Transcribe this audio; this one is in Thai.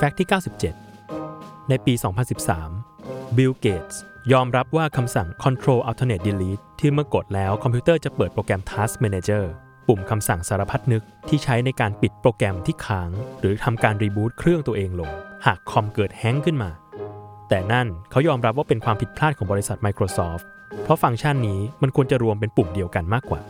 fact ที่ 97 ในปี 2013 บิล เกตส์ยอมรับว่าคำสั่ง Control Alternate Delete ที่เมื่อกดแล้วคอมพิวเตอร์จะเปิดโปรแกรม Task Manager ปุ่มคำสั่งสารพัดนึกที่ใช้ในการปิดโปรแกรมที่ค้าง หรือทำการ reboot เครื่องตัวเองลง หากคอมเกิดแฮงก์ขึ้นมา แต่นั่นเขายอมรับว่าเป็นความผิดพลาดของบริษัท Microsoft เพราะฟังก์ชันนี้มันควรจะรวมเป็นปุ่มเดียวกันมากกว่า